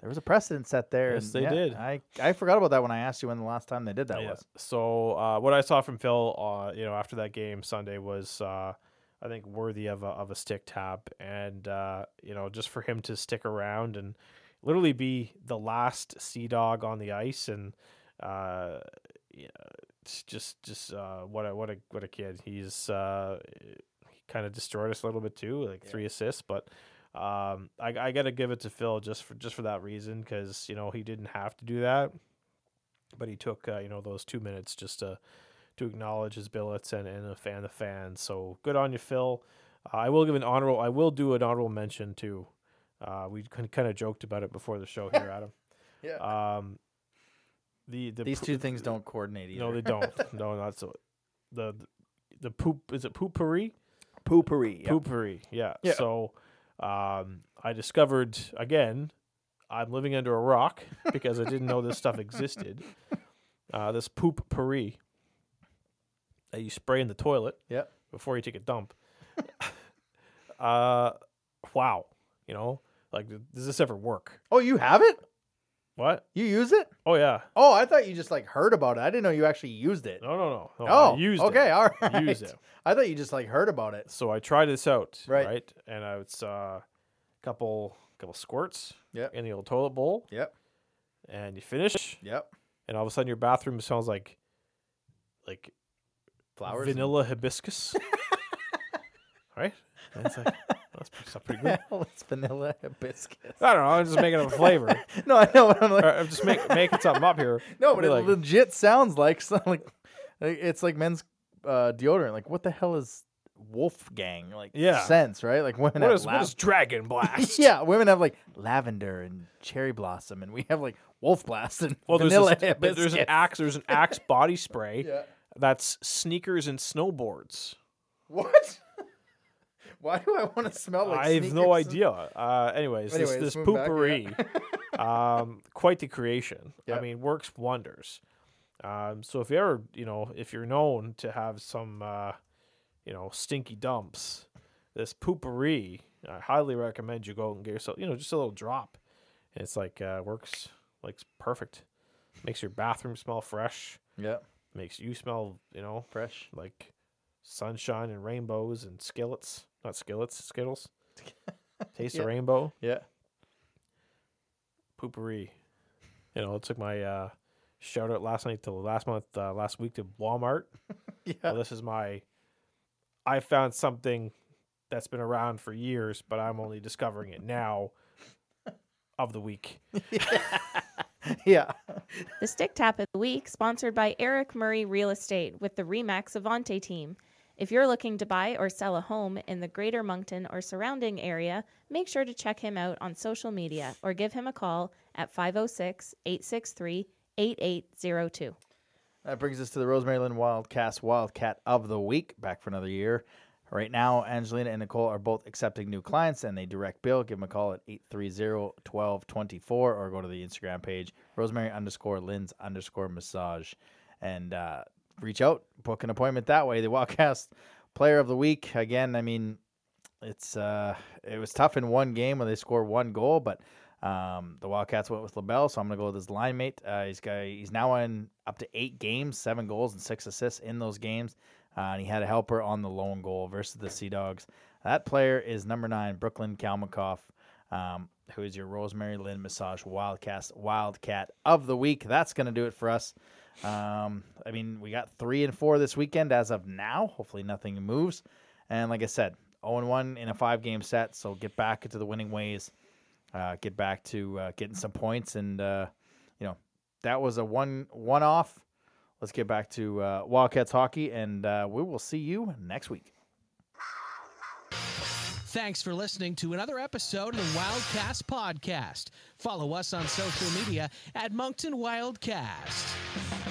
there was a precedent set there. Yes, and they yeah, did. I I forgot about that when I asked you when the last time they did that Yeah. was. So uh, what I saw from Phil, uh, you know, after that game Sunday was, uh, I think, worthy of a of a stick tap, and uh, you know, just for him to stick around and literally be the last sea dog on the ice, and uh, yeah, it's just just uh, what a what a what a kid. He's uh, he kind of destroyed us a little bit too, like three assists, but. Um, I, I got to give it to Phil just for just for that reason because you know he didn't have to do that, but he took uh, you know those two minutes just to to acknowledge his billets and and a fan the fans. So good on you, Phil. Uh, I will give an honorable. I will do an honorable mention too. Uh, we kind of joked about it before the show here, Adam. Yeah. Um, the the These poo- two things don't coordinate either. No, they don't. no, not so. The the poop is it poopery? Poopery. Yeah. Poopery. Yeah. Yeah. So um, I discovered again, I'm living under a rock because I didn't know this stuff existed. Uh, this poop puree that you spray in the toilet Yep. before you take a dump. uh, wow. You know, like, does this ever work? Oh, you have it? What? You use it? Oh yeah. Oh, I thought you just like heard about it. I didn't know you actually used it. No, no, no. no oh, I used okay, it. all right. Used it. I thought you just like heard about it. So I tried this out, Right. right? And I was a couple couple squirts Yep. in the old toilet bowl, Yep. and you finish, Yep. and all of a sudden your bathroom smells like like Flowers. and- vanilla hibiscus, right? And it's like, That's pretty, that's pretty good. it's vanilla hibiscus. I don't know. I'm just making up a flavor. No, I know. But I'm like, or I'm just make, making something up here. no, but Be it like, legit sounds like some, like like, it's like men's uh, deodorant. Like, what the hell is Wolfgang? Like, Yeah. sense, right? Like women what have is, what lav- is Dragon Blast? yeah, women have like lavender and cherry blossom, and we have like wolf blast and Well, there's, vanilla this, but there's an axe. There's an axe body spray. Yeah. That's sneakers and snowboards. What? Why do I want to smell like? I have no idea. Uh, anyways, Anyways, this this moving back, poopery, um, quite the creation. Yeah. I mean, works wonders. Um, so if you ever, you know, if you're known to have some, uh, you know, stinky dumps, this poopery, I highly recommend you go out and get yourself, you know, just a little drop. And it's like uh, works like perfect. Makes your bathroom smell fresh. Yeah, Makes you smell, you know, fresh. like sunshine and rainbows and skillets. Not skillets, skittles. Taste Yeah. the rainbow. Yeah. Poopery. You know, it took my uh, shout out last night to last month, uh, last week to Walmart. Yeah. Well, this is my. I found something that's been around for years, but I'm only discovering it now. Of the week. yeah. The Stick Tap of the Week, sponsored by Eric Murray Real Estate with the Remax Avante team. If you're looking to buy or sell a home in the greater Moncton or surrounding area, make sure to check him out on social media or give him a call at 506 863 8802. That brings us to the Rosemary Lynn Wildcast Wildcat of the Week. Back for another year. Right now, Angelina and Nicole are both accepting new clients and they direct bill. Give them a call at 830-1224 or go to the Instagram page, Rosemary underscore Lynn's underscore massage. And uh, reach out, book an appointment that way. The Wildcast Player of the Week. Again, I mean, it's uh, it was tough in one game where they scored one goal, but um, the Wildcats went with LaBelle, so I'm gonna go with his line mate. Uh, he's got he's now in up to eight games, seven goals and six assists in those games, uh, and he had a helper on the lone goal versus the Sea Dogs. That player is number nine, Brooklyn Kalmikov, um, who is your Rosemary Lynn Massage Wildcast Wildcat of the week. That's gonna do it for us. Um, I mean, we got three and four this weekend as of now. Hopefully, nothing moves. And like I said, 0 and 1 in a five game set. So get back into the winning ways. Uh, get back to uh, getting some points. And, uh, you know, that was a one one off. Let's get back to uh, Wildcats hockey. And uh, we will see you next week. Thanks for listening to another episode of the Wildcast Podcast. Follow us on social media at Moncton Wildcast.